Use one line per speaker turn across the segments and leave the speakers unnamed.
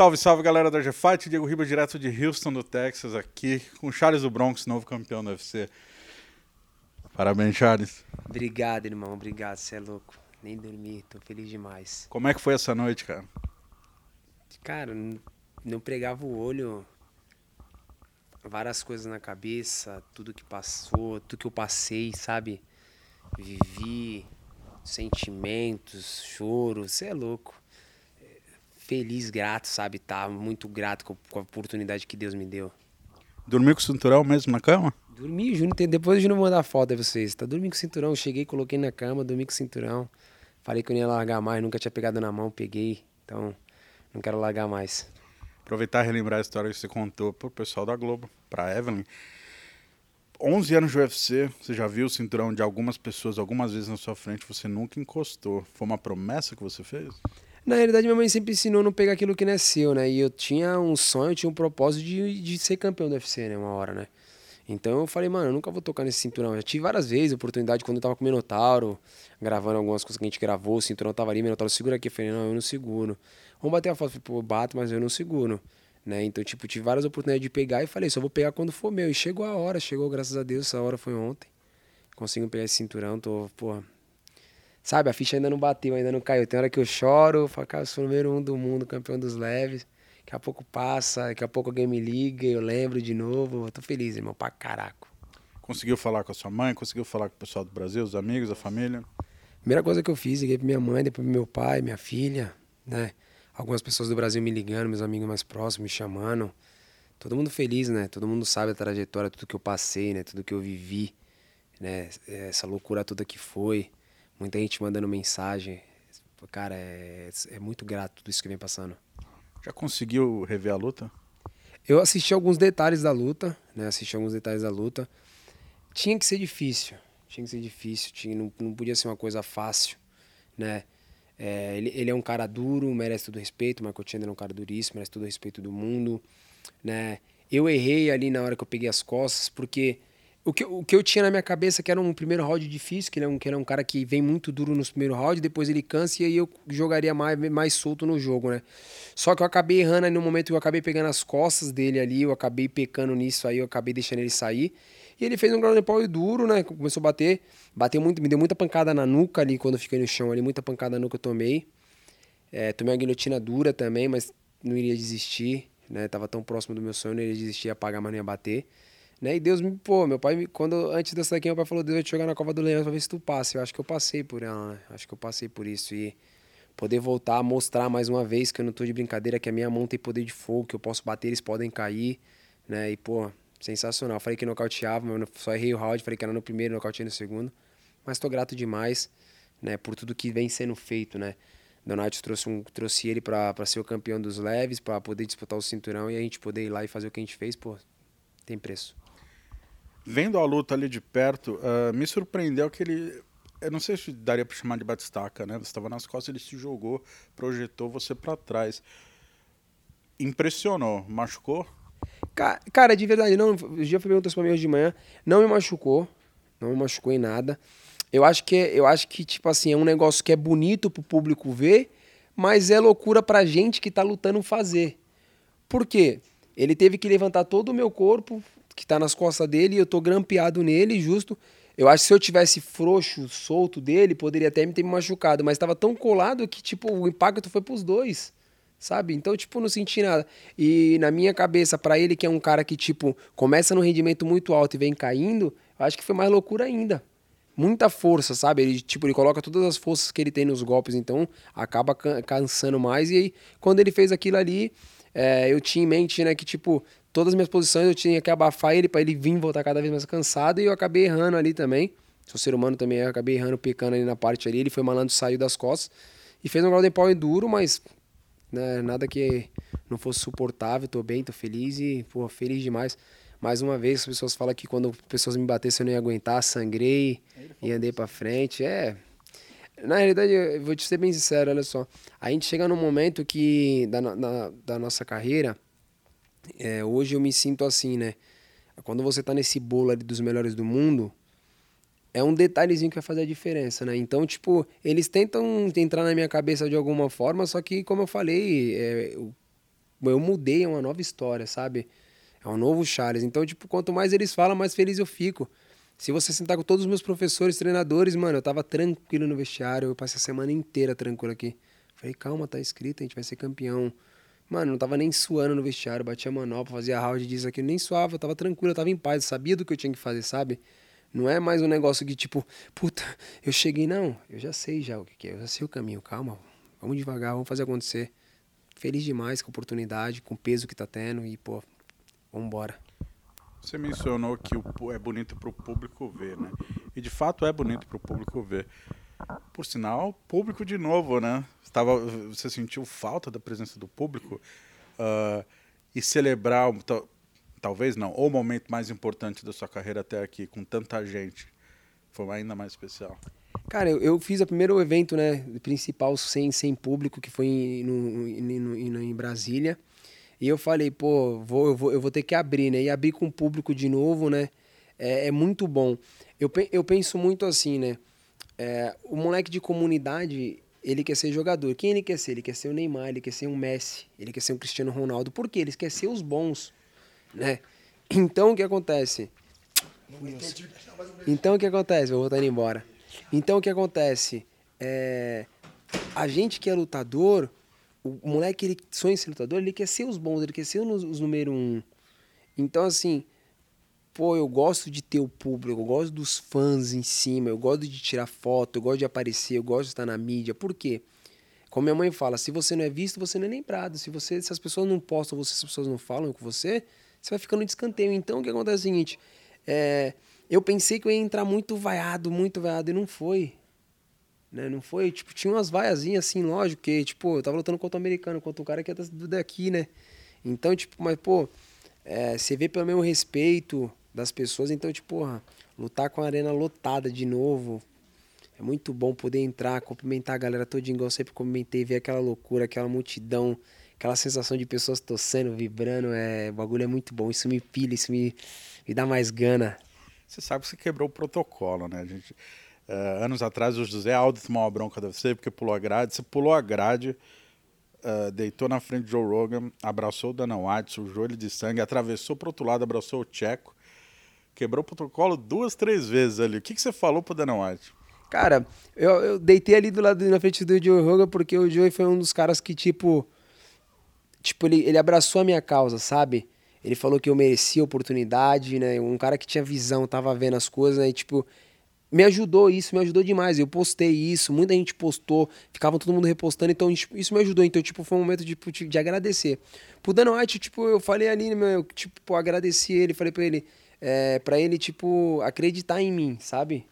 Salve, salve galera da G-Fight, Diego Riba direto de Houston, do Texas, aqui com Charles do Bronx, novo campeão do UFC. Parabéns, Charles.
Obrigado, irmão, obrigado, você é louco. Nem dormi, tô feliz demais.
Como é que foi essa noite, cara?
Cara, não, não pregava o olho, várias coisas na cabeça, tudo que passou, tudo que eu passei, sabe? Vivi, sentimentos, choro, você é louco. Feliz, grato, sabe? Tá muito grato com, com a oportunidade que Deus me deu.
Dormiu com o cinturão mesmo na cama?
Dormi, Júnior, depois o Júnior mandar foto aí vocês. Tá dormindo com o cinturão, cheguei, coloquei na cama, dormi com o cinturão. Falei que eu não ia largar mais, nunca tinha pegado na mão, peguei. Então, não quero largar mais.
Aproveitar e relembrar a história que você contou pro pessoal da Globo, pra Evelyn. 11 anos de UFC, você já viu o cinturão de algumas pessoas algumas vezes na sua frente, você nunca encostou. Foi uma promessa que você fez?
Na realidade, minha mãe sempre ensinou não pegar aquilo que não é seu, né? E eu tinha um sonho, eu tinha um propósito de, de ser campeão do UFC, né? Uma hora, né? Então eu falei, mano, eu nunca vou tocar nesse cinturão. Já tive várias vezes oportunidade quando eu tava com o Minotauro, gravando algumas coisas que a gente gravou, o cinturão tava ali, o Minotauro segura aqui. Eu falei, não, eu não seguro. Vamos bater a foto. Eu falei, pô, bato, mas eu não seguro. Né? Então, tipo, tive várias oportunidades de pegar e falei, só vou pegar quando for meu. E chegou a hora, chegou, graças a Deus, essa hora foi ontem. Consigo pegar esse cinturão, tô, pô. Sabe, a ficha ainda não bateu, ainda não caiu. Tem hora que eu choro, falo, cara, eu sou o número um do mundo, campeão dos leves. Daqui a pouco passa, daqui a pouco alguém me liga, eu lembro de novo. Eu tô feliz, irmão, pra caraco.
Conseguiu falar com a sua mãe? Conseguiu falar com o pessoal do Brasil, os amigos, a família?
Primeira coisa que eu fiz, liguei pra minha mãe, depois pro meu pai, minha filha, né? Algumas pessoas do Brasil me ligando, meus amigos mais próximos me chamando. Todo mundo feliz, né? Todo mundo sabe a trajetória, tudo que eu passei, né? Tudo que eu vivi, né? Essa loucura toda que foi. Muita gente mandando mensagem. Cara, é, é muito grato tudo isso que vem passando.
Já conseguiu rever a luta?
Eu assisti alguns detalhes da luta, né? Assisti alguns detalhes da luta. Tinha que ser difícil, tinha que ser difícil, tinha, não, não podia ser uma coisa fácil, né? É, ele, ele é um cara duro, merece todo o respeito. O Michael Chandler é um cara duríssimo, merece todo o respeito do mundo, né? Eu errei ali na hora que eu peguei as costas, porque o que, o que eu tinha na minha cabeça que era um primeiro round difícil, que ele é um, que ele é um cara que vem muito duro nos primeiros rounds, depois ele cansa e aí eu jogaria mais, mais solto no jogo, né? Só que eu acabei errando aí no momento que eu acabei pegando as costas dele ali, eu acabei pecando nisso aí, eu acabei deixando ele sair. E ele fez um ground pound duro, né? Começou a bater. Bateu muito, me deu muita pancada na nuca ali quando eu fiquei no chão ali, muita pancada na nuca eu tomei. É, tomei uma guilhotina dura também, mas não iria desistir, né? Tava tão próximo do meu sonho, não iria desistir, ia apagar, mas não ia bater. Né? E Deus me, pô, meu pai, quando antes dessa daqui, meu pai falou: Deus vai te jogar na cova do leão pra ver se tu passa. Eu acho que eu passei por ela, né? Acho que eu passei por isso. E poder voltar mostrar mais uma vez que eu não tô de brincadeira, que a minha mão tem poder de fogo, que eu posso bater, eles podem cair, né? E, pô, sensacional. Falei que nocauteava, mas só errei o round, falei que era no primeiro, nocauteei no segundo. Mas tô grato demais, né, por tudo que vem sendo feito, né? Donato trouxe, um, trouxe ele para ser o campeão dos leves, para poder disputar o cinturão e a gente poder ir lá e fazer o que a gente fez, pô, tem preço.
Vendo a luta ali de perto, uh, me surpreendeu que ele. Eu não sei se daria para chamar de batistaca, né? Você estava nas costas, ele se jogou, projetou você para trás. Impressionou, machucou?
Cara, de verdade, não. O dia foi perguntou pra mim hoje de manhã. Não me machucou. Não me machucou em nada. Eu acho que, eu acho que tipo assim, é um negócio que é bonito pro público ver, mas é loucura pra gente que tá lutando fazer. Por quê? Ele teve que levantar todo o meu corpo, que tá nas costas dele, e eu tô grampeado nele, justo. Eu acho que se eu tivesse frouxo, solto dele, poderia até me ter me machucado, mas tava tão colado que, tipo, o impacto foi pros dois sabe? Então, tipo, não senti nada. E na minha cabeça, para ele, que é um cara que, tipo, começa no rendimento muito alto e vem caindo, eu acho que foi mais loucura ainda. Muita força, sabe? Ele, tipo, ele coloca todas as forças que ele tem nos golpes, então acaba cansando mais. E aí, quando ele fez aquilo ali, é, eu tinha em mente, né, que, tipo, todas as minhas posições eu tinha que abafar ele para ele vir voltar cada vez mais cansado e eu acabei errando ali também. Sou ser humano também, eu acabei errando, pecando ali na parte ali. Ele foi malandro, saiu das costas e fez um Golden Power duro, mas né? Nada que não fosse suportável, tô bem, tô feliz e, pô, feliz demais. Mais uma vez, as pessoas falam que quando pessoas me batessem eu não ia aguentar, sangrei e andei para frente. É. Na realidade, eu vou te ser bem sincero, olha só. A gente chega num momento que, da, na, da nossa carreira, é, hoje eu me sinto assim, né? Quando você tá nesse bolo ali dos melhores do mundo, é um detalhezinho que vai fazer a diferença, né? Então, tipo, eles tentam entrar na minha cabeça de alguma forma, só que, como eu falei, é, eu, eu mudei, é uma nova história, sabe? É um novo Charles. Então, tipo, quanto mais eles falam, mais feliz eu fico. Se você sentar com todos os meus professores, treinadores, mano, eu tava tranquilo no vestiário, eu passei a semana inteira tranquilo aqui. Falei, calma, tá escrito, a gente vai ser campeão. Mano, não tava nem suando no vestiário, batia manopla, fazia round disso aqui, nem suava, eu tava tranquilo, eu tava em paz, sabia do que eu tinha que fazer, sabe? Não é mais um negócio que, tipo, puta, eu cheguei, não, eu já sei já o que é, eu já sei o caminho, calma, vamos devagar, vamos fazer acontecer. Feliz demais com a oportunidade, com o peso que tá tendo e, pô, vambora.
Você mencionou que é bonito para o público ver, né? E de fato é bonito para o público ver. Por sinal, público de novo, né? Estava, você sentiu falta da presença do público uh, e celebrar, talvez não, o momento mais importante da sua carreira até aqui, com tanta gente, foi ainda mais especial.
Cara, eu, eu fiz o primeiro evento, né, principal sem, sem público, que foi no, no, no, em Brasília. E eu falei, pô, vou, eu, vou, eu vou ter que abrir, né? E abrir com o público de novo, né? É, é muito bom. Eu, eu penso muito assim, né? É, o moleque de comunidade, ele quer ser jogador. Quem ele quer ser? Ele quer ser o Neymar, ele quer ser um Messi, ele quer ser um Cristiano Ronaldo. Por quê? Ele quer ser os bons, né? Então, o que acontece? Então, o que acontece? Vou voltar embora. Então, o que acontece? É, a gente que é lutador, o moleque, ele sonha em ser lutador, ele quer ser os bons, ele quer ser os, os número um. Então, assim, pô, eu gosto de ter o público, eu gosto dos fãs em cima, eu gosto de tirar foto, eu gosto de aparecer, eu gosto de estar na mídia. Por quê? Como minha mãe fala, se você não é visto, você não é lembrado. Se, você, se as pessoas não postam você, se as pessoas não falam com você, você vai ficando de escanteio. Então, o que acontece é o seguinte, é, eu pensei que eu ia entrar muito vaiado, muito vaiado, e não foi. Né? Não foi, tipo, tinha umas vaiazinhas assim, lógico, que, tipo, eu tava lutando contra o americano, contra um cara que é daqui, né? Então, tipo, mas, pô, é, você vê pelo mesmo respeito das pessoas, então, tipo, porra, lutar com a arena lotada de novo, é muito bom poder entrar, cumprimentar a galera todinha, igual eu sempre cumprimentei, ver aquela loucura, aquela multidão, aquela sensação de pessoas torcendo, vibrando, é, o bagulho é muito bom, isso me pilha, isso me, me dá mais gana.
Você sabe que você quebrou o protocolo, né? A gente Uh, anos atrás, o José Aldo tomou uma bronca de você porque pulou a grade. Você pulou a grade, uh, deitou na frente de Joe Rogan, abraçou o Dana White, sujou ele de sangue, atravessou para outro lado, abraçou o Tcheco, quebrou o protocolo duas, três vezes ali. O que, que você falou pro Dana White?
Cara, eu, eu deitei ali do lado na frente do Joe Rogan porque o Joe foi um dos caras que, tipo. Tipo, ele, ele abraçou a minha causa, sabe? Ele falou que eu merecia oportunidade, né? Um cara que tinha visão, tava vendo as coisas, né? E, tipo, me ajudou isso, me ajudou demais. Eu postei isso, muita gente postou, ficava todo mundo repostando, então isso me ajudou. Então, tipo, foi um momento de, tipo, de agradecer. Pro Dan White, tipo, eu falei ali, meu, tipo, agradeci ele, falei pra ele, é, pra ele, tipo, acreditar em mim, sabe?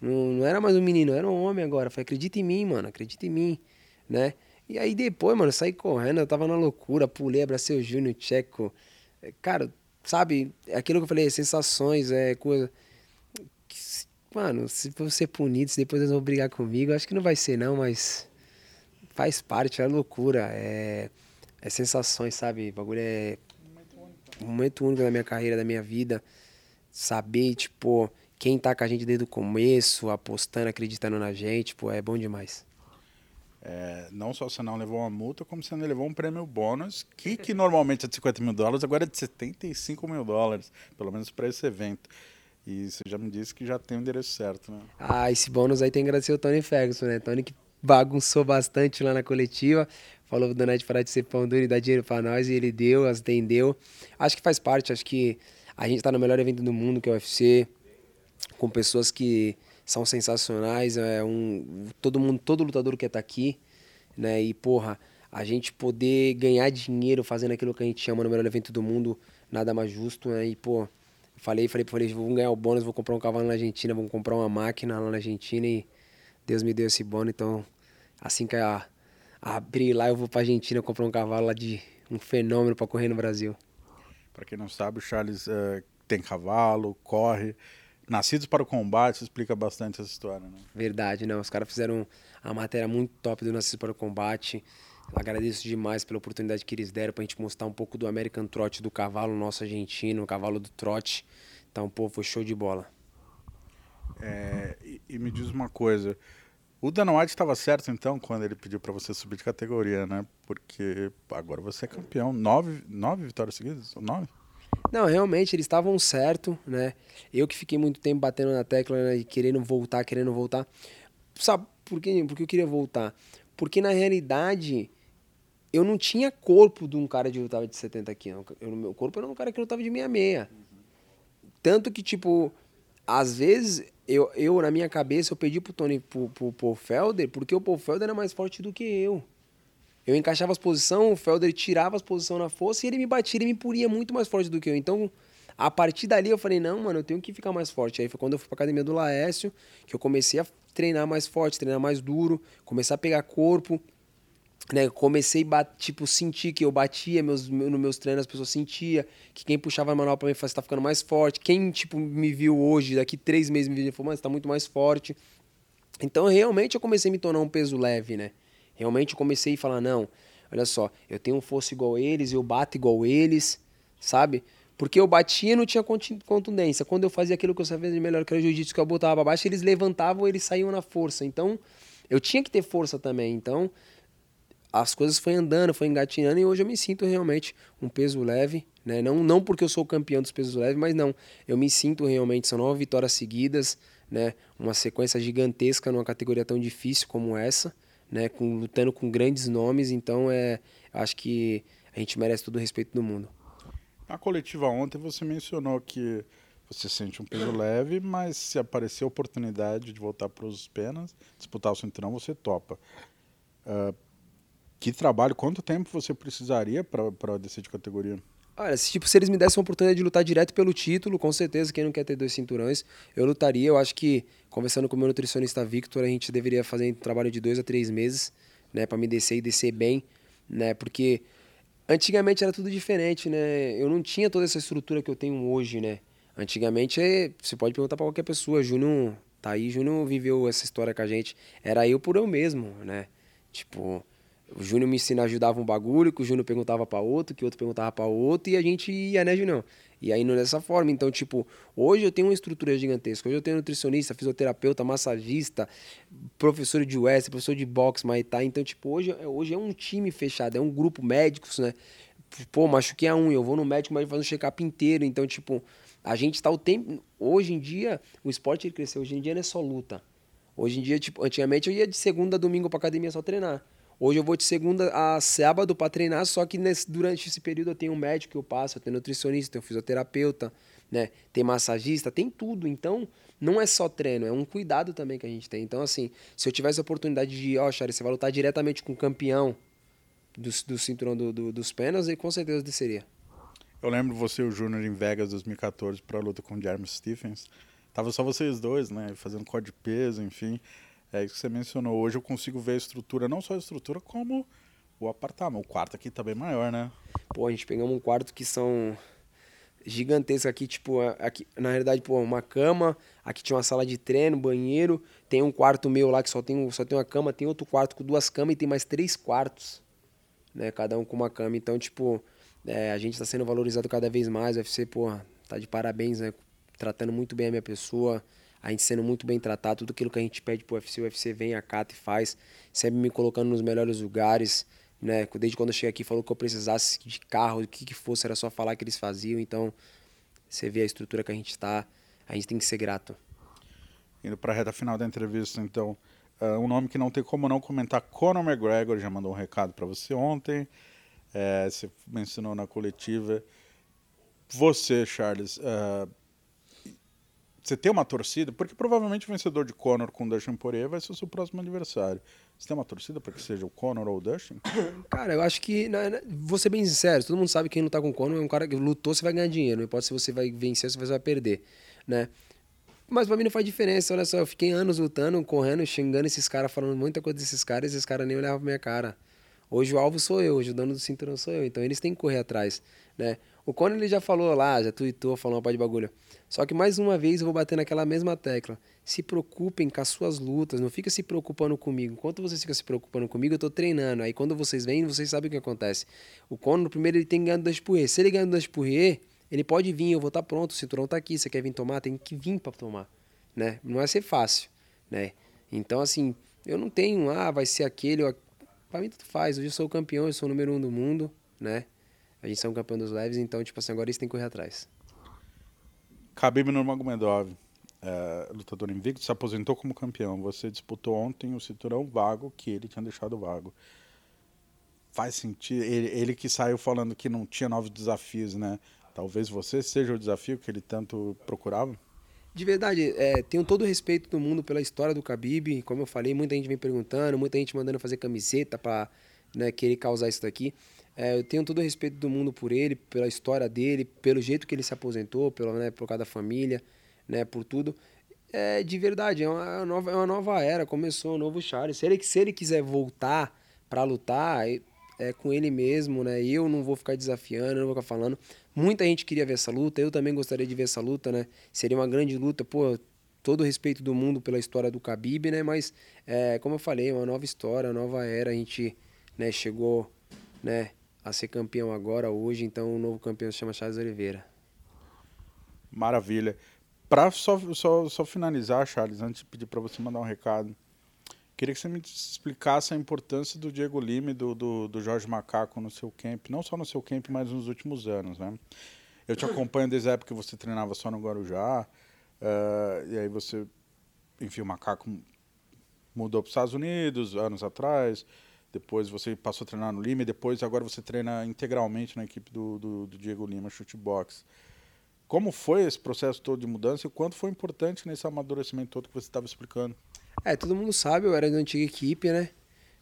Não, não era mais um menino, era um homem agora. falei, acredita em mim, mano, acredita em mim, né? E aí depois, mano, eu saí correndo, eu tava na loucura, pulei, abracei o Júnior, Tcheco. É, cara, sabe, aquilo que eu falei, sensações, é coisa Mano, se for ser punido, se depois eles vão brigar comigo, acho que não vai ser não, mas faz parte, é loucura, é, é sensações, sabe? O bagulho é um momento único da minha carreira, da minha vida. Saber, tipo, quem tá com a gente desde o começo, apostando, acreditando na gente, pô, é bom demais.
É, não só você não levou uma multa, como você não levou um prêmio bônus, que, que normalmente é de 50 mil dólares, agora é de 75 mil dólares, pelo menos para esse evento. E você já me disse que já tem o endereço certo, né?
Ah, esse bônus aí tem que agradecer o Tony Ferguson, né? Tony que bagunçou bastante lá na coletiva. Falou pro Donete parar de ser pão duro e dar dinheiro pra nós. E ele deu, atendeu. Acho que faz parte. Acho que a gente tá no melhor evento do mundo, que é o UFC. Com pessoas que são sensacionais. É um, todo mundo, todo lutador quer estar tá aqui. Né? E, porra, a gente poder ganhar dinheiro fazendo aquilo que a gente chama no melhor evento do mundo, nada mais justo, né? E, pô, Falei, falei, falei, vamos ganhar o bônus, vou comprar um cavalo na Argentina, vamos comprar uma máquina lá na Argentina e Deus me deu esse bônus, então assim que a, abrir lá eu vou pra Argentina comprar um cavalo lá de um fenômeno para correr no Brasil.
Para quem não sabe, o Charles uh, tem cavalo, corre, Nascidos para o Combate explica bastante essa história, né?
Verdade, não. Os caras fizeram a matéria muito top do Nascidos para o Combate. Agradeço demais pela oportunidade que eles deram para a gente mostrar um pouco do American Trot do cavalo nosso argentino, o cavalo do trote. Então, pô, foi show de bola.
É, e, e me diz uma coisa. O Dan White estava certo, então, quando ele pediu para você subir de categoria, né? Porque agora você é campeão. Nove, nove vitórias seguidas? Nove?
Não, realmente, eles estavam certo, né? Eu que fiquei muito tempo batendo na tecla né, e querendo voltar, querendo voltar. Sabe por quê? Porque eu queria voltar? Porque, na realidade, eu não tinha corpo de um cara que lutava de 70 quilos. Eu, meu corpo era um cara que lutava de 66. Tanto que, tipo, às vezes, eu, eu na minha cabeça, eu pedi pro Tony, pro, pro, pro Felder, porque o Paul Felder era mais forte do que eu. Eu encaixava as posições, o Felder tirava as posições na força e ele me batia, ele me puria muito mais forte do que eu. Então, a partir dali eu falei, não, mano, eu tenho que ficar mais forte. Aí foi quando eu fui pra academia do Laércio, que eu comecei a treinar mais forte, treinar mais duro, começar a pegar corpo, né? Comecei a tipo, sentir que eu batia meus, nos meus treinos, as pessoas sentiam que quem puxava a manual pra mim você tá ficando mais forte. Quem, tipo, me viu hoje, daqui três meses me viu, falou, mano, você tá muito mais forte. Então, realmente, eu comecei a me tornar um peso leve, né? Realmente, comecei a falar, não, olha só, eu tenho força igual eles, eu bato igual eles, sabe? Porque eu batia e não tinha contundência. Quando eu fazia aquilo que eu sabia de melhor, que era o jiu-jitsu, que eu botava pra baixo, eles levantavam, eles saíam na força. Então, eu tinha que ter força também. Então, as coisas foi andando, foi engatinhando e hoje eu me sinto realmente um peso leve, né? Não, não porque eu sou campeão dos pesos leves, mas não, eu me sinto realmente, são nove vitórias seguidas, né? Uma sequência gigantesca numa categoria tão difícil como essa, né? Com, lutando com grandes nomes, então é, acho que a gente merece todo o respeito do mundo.
Na coletiva ontem você mencionou que você sente um peso leve, mas se aparecer a oportunidade de voltar para os penas, disputar o cinturão, você topa. Uh, que trabalho, quanto tempo você precisaria para descer de categoria?
Olha, se, tipo, se eles me dessem a oportunidade de lutar direto pelo título, com certeza, quem não quer ter dois cinturões, eu lutaria. Eu acho que, conversando com o meu nutricionista Victor, a gente deveria fazer um trabalho de dois a três meses, né, para me descer e descer bem, né, porque antigamente era tudo diferente, né, eu não tinha toda essa estrutura que eu tenho hoje, né. Antigamente, é, você pode perguntar para qualquer pessoa, Júnior, tá aí, Júnior viveu essa história com a gente, era eu por eu mesmo, né, tipo o Júnior me ensina, ajudava um bagulho, que o Júnior perguntava para outro, que o outro perguntava para outro, e a gente ia, né, Júnior? E aí dessa forma. Então, tipo, hoje eu tenho uma estrutura gigantesca. Hoje eu tenho nutricionista, fisioterapeuta, massagista, professor de US, professor de boxe, Maitá. Então, tipo, hoje, hoje é um time fechado, é um grupo médicos, né? Pô, machuquei a unha, eu vou no médico, mas faz um check-up inteiro. Então, tipo, a gente tá o tempo. Hoje em dia, o esporte ele cresceu. Hoje em dia não é só luta. Hoje em dia, tipo, antigamente eu ia de segunda a domingo pra academia só treinar. Hoje eu vou de segunda a sábado para treinar, só que nesse, durante esse período eu tenho um médico que eu passo, eu tenho nutricionista, tenho fisioterapeuta, né? Tem massagista, tem tudo. Então, não é só treino, é um cuidado também que a gente tem. Então, assim, se eu tivesse a oportunidade de, ó, oh, você vai lutar diretamente com o campeão do, do cinturão do, do, dos penas, e com certeza desceria.
Eu lembro você e o Júnior em Vegas 2014 para a luta com o Jeremy Stephens. Tava só vocês dois, né? Fazendo código de peso, enfim. É isso que você mencionou. Hoje eu consigo ver a estrutura, não só a estrutura, como o apartamento. O quarto aqui tá bem maior, né?
Pô, a gente pegamos um quarto que são gigantescos aqui, tipo, aqui, na realidade, pô, uma cama, aqui tinha uma sala de treino, banheiro, tem um quarto meu lá que só tem, só tem uma cama, tem outro quarto com duas camas e tem mais três quartos, né, cada um com uma cama, então, tipo, é, a gente tá sendo valorizado cada vez mais, o UFC, pô, tá de parabéns, né, tratando muito bem a minha pessoa, a gente sendo muito bem tratado, tudo aquilo que a gente pede pro UFC, o UFC vem, acata e faz, sempre me colocando nos melhores lugares, né? Desde quando eu cheguei aqui, falou que eu precisasse de carro, o que, que fosse, era só falar que eles faziam, então você vê a estrutura que a gente está, a gente tem que ser grato.
Indo para a reta final da entrevista, então, uh, um nome que não tem como não comentar, Conor McGregor já mandou um recado para você ontem, é, você mencionou na coletiva. Você, Charles, uh, você tem uma torcida, porque provavelmente o vencedor de Conor com Dustin Poirier vai ser o seu próximo adversário. Você tem uma torcida para que seja o Conor ou o Dustin?
Cara, eu acho que, na, na, vou ser bem sincero, todo mundo sabe que quem lutar com o Conor é um cara que lutou, você vai ganhar dinheiro, não importa se você vai vencer ou se você vai perder, né? Mas pra mim não faz diferença, olha só, eu fiquei anos lutando, correndo, xingando esses caras, falando muita coisa desses caras, esses caras nem olhavam pra minha cara. Hoje o alvo sou eu, hoje o dono do cinturão sou eu, então eles têm que correr atrás, né? O Conor ele já falou lá, já tweetou, falou uma parte de bagulho. Só que mais uma vez eu vou bater naquela mesma tecla. Se preocupem com as suas lutas, não fica se preocupando comigo. Enquanto vocês ficam se preocupando comigo, eu tô treinando. Aí quando vocês vêm, vocês sabem o que acontece. O Conor, primeiro, ele tem ganhar do Purê. Se ele ganhar do Purê, ele pode vir, eu vou estar tá pronto, o cinturão tá aqui. Você quer vir tomar? Tem que vir para tomar. né? Não vai ser fácil, né? Então, assim, eu não tenho, ah, vai ser aquele. Ou... Pra mim, tudo faz. Hoje eu sou o campeão, eu sou o número um do mundo, né? A gente é um campeão dos leves, então, tipo assim, agora eles têm que correr atrás.
Khabib Nurmagomedov, é, lutador invicto, se aposentou como campeão. Você disputou ontem o cinturão vago que ele tinha deixado vago. Faz sentido. Ele, ele que saiu falando que não tinha novos desafios, né? Talvez você seja o desafio que ele tanto procurava?
De verdade, é, tenho todo o respeito do mundo pela história do Khabib. Como eu falei, muita gente vem perguntando, muita gente mandando fazer camiseta para né, querer causar isso daqui. É, eu tenho todo o respeito do mundo por ele, pela história dele, pelo jeito que ele se aposentou, pelo, né, por causa da família, né, por tudo. É, de verdade, é uma, nova, é uma nova era, começou um novo Charles. Se ele, se ele quiser voltar para lutar, é com ele mesmo, né? Eu não vou ficar desafiando, não vou ficar falando. Muita gente queria ver essa luta, eu também gostaria de ver essa luta, né? Seria uma grande luta, pô, todo o respeito do mundo pela história do Khabib, né? Mas, é, como eu falei, uma nova história, uma nova era, a gente né, chegou né, a ser campeão agora, hoje, então o novo campeão se chama Charles Oliveira.
Maravilha. Para só, só, só finalizar, Charles, antes de pedir para você mandar um recado, Queria que você me explicasse a importância do Diego Lima e do, do, do, Jorge Macaco no seu camp, não só no seu camp, mas nos últimos anos, né? Eu te acompanho desde a época que você treinava só no Guarujá, uh, e aí você, enfim, o Macaco mudou para os Estados Unidos anos atrás, depois você passou a treinar no Lima, e depois agora você treina integralmente na equipe do, do, do Diego Lima, chutebox. Como foi esse processo todo de mudança e quanto foi importante nesse amadurecimento todo que você estava explicando?
É, todo mundo sabe, eu era da antiga equipe, né?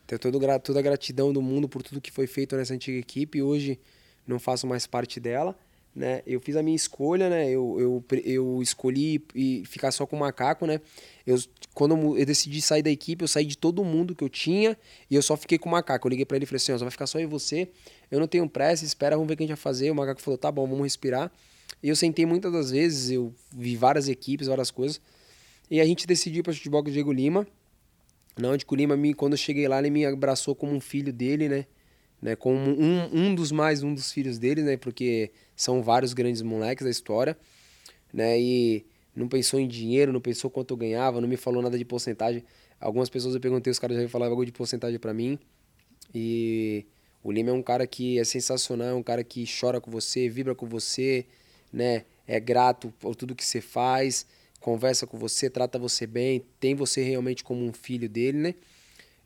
Tenho todo, toda a gratidão do mundo por tudo que foi feito nessa antiga equipe. Hoje não faço mais parte dela, né? Eu fiz a minha escolha, né? Eu, eu, eu escolhi e ficar só com o macaco, né? Eu, quando eu decidi sair da equipe, eu saí de todo mundo que eu tinha e eu só fiquei com o macaco. Eu liguei para ele e falei assim: ó, vai ficar só eu e você. Eu não tenho pressa, espera, vamos ver o que a gente vai fazer. O macaco falou: tá bom, vamos respirar. E eu sentei muitas das vezes, eu vi várias equipes, várias coisas. E a gente decidiu para futebol com o Diego Lima. Onde o Lima, me, quando eu cheguei lá, ele me abraçou como um filho dele, né? Né? Como um, um dos mais um dos filhos dele, né? Porque são vários grandes moleques da história, né? E não pensou em dinheiro, não pensou quanto eu ganhava, não me falou nada de porcentagem. Algumas pessoas eu perguntei, os caras já falavam algo de porcentagem para mim. E o Lima é um cara que é sensacional, é um cara que chora com você, vibra com você, né? É grato por tudo que você faz conversa com você, trata você bem, tem você realmente como um filho dele, né?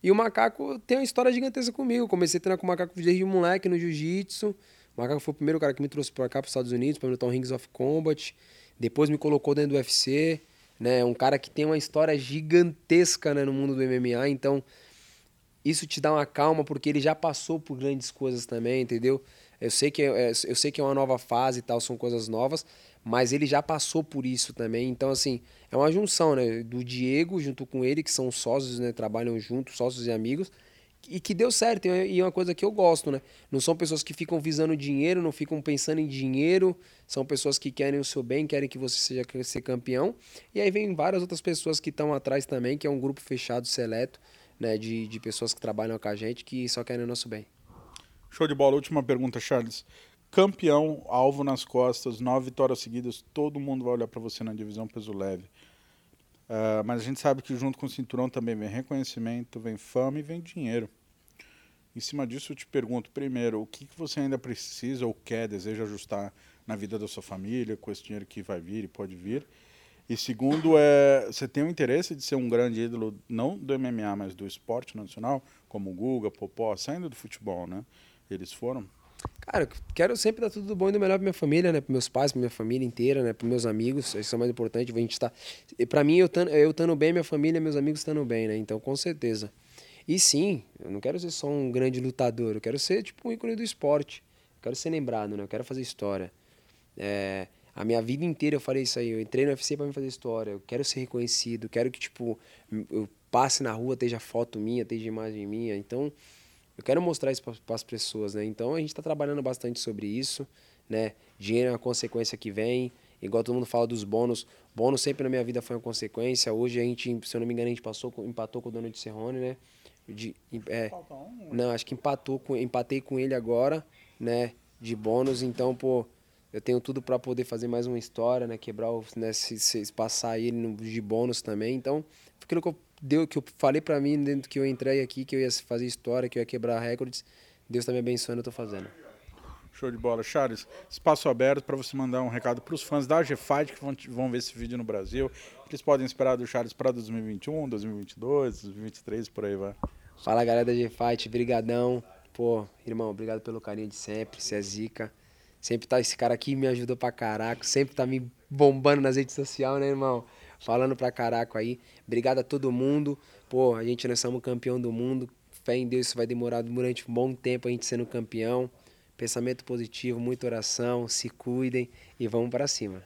E o macaco tem uma história gigantesca comigo. Comecei a treinar com o macaco desde moleque no jiu-jitsu. O macaco foi o primeiro cara que me trouxe para cá, para os Estados Unidos, para lutar um Rings of Combat. Depois me colocou dentro do UFC, né? Um cara que tem uma história gigantesca né, no mundo do MMA. Então, isso te dá uma calma, porque ele já passou por grandes coisas também, entendeu? Eu sei que é, eu sei que é uma nova fase e tal, são coisas novas, mas ele já passou por isso também. Então, assim, é uma junção, né? Do Diego junto com ele, que são sócios, né? Trabalham juntos, sócios e amigos, e que deu certo. E é uma coisa que eu gosto, né? Não são pessoas que ficam visando dinheiro, não ficam pensando em dinheiro, são pessoas que querem o seu bem, querem que você seja ser campeão. E aí vem várias outras pessoas que estão atrás também, que é um grupo fechado, seleto, né? De, de pessoas que trabalham com a gente, que só querem o nosso bem.
Show de bola. Última pergunta, Charles campeão, alvo nas costas, nove vitórias seguidas, todo mundo vai olhar para você na divisão peso leve. Uh, mas a gente sabe que junto com o cinturão também vem reconhecimento, vem fama e vem dinheiro. Em cima disso, eu te pergunto, primeiro, o que, que você ainda precisa ou quer, deseja ajustar na vida da sua família, com esse dinheiro que vai vir e pode vir? E segundo, é, você tem o interesse de ser um grande ídolo, não do MMA, mas do esporte nacional, como o Guga, Popó, saindo do futebol, né? Eles foram?
Cara, quero sempre dar tudo bom e do melhor pra minha família, né? Pros meus pais, pra minha família inteira, né? Pros meus amigos, isso é mais importante. A gente tá... Pra mim, eu estando eu tando bem, minha família, meus amigos estando bem, né? Então, com certeza. E sim, eu não quero ser só um grande lutador, eu quero ser, tipo, um ícone do esporte. Eu quero ser lembrado, né? Eu quero fazer história. É... A minha vida inteira eu falei isso aí. Eu entrei no UFC para me fazer história. Eu quero ser reconhecido. Quero que, tipo, eu passe na rua, esteja foto minha, esteja imagem minha. Então, eu quero mostrar isso para as pessoas, né? Então a gente está trabalhando bastante sobre isso, né? Dinheiro é uma consequência que vem, igual todo mundo fala dos bônus. Bônus sempre na minha vida foi uma consequência. Hoje a gente, se eu não me engano, a gente passou, empatou com o dono de Serrone, né? De, é, não, acho que empatou com, empatei com ele agora, né? De bônus. Então, pô, eu tenho tudo para poder fazer mais uma história, né? Quebrar, o, né? Se, se passar no, de bônus também. Então, aquilo que eu, deu, que eu falei para mim dentro que eu entrei aqui, que eu ia fazer história, que eu ia quebrar recordes. Deus tá me abençoando, eu tô fazendo.
Show de bola. Charles, espaço aberto para você mandar um recado para os fãs da G-Fight que vão, vão ver esse vídeo no Brasil. Eles podem esperar do Charles para 2021, 2022, 2023, por aí vai.
Fala galera da G-Fight, brigadão. Pô, irmão, obrigado pelo carinho de sempre, você é zica. Sempre tá esse cara aqui me ajudou pra caraca, sempre tá me bombando nas redes sociais, né, irmão? Falando pra caraca aí. Obrigado a todo mundo. Pô, a gente nós somos campeão do mundo. Fé em Deus, isso vai demorar durante um bom tempo a gente sendo campeão. Pensamento positivo, muita oração, se cuidem e vamos para cima.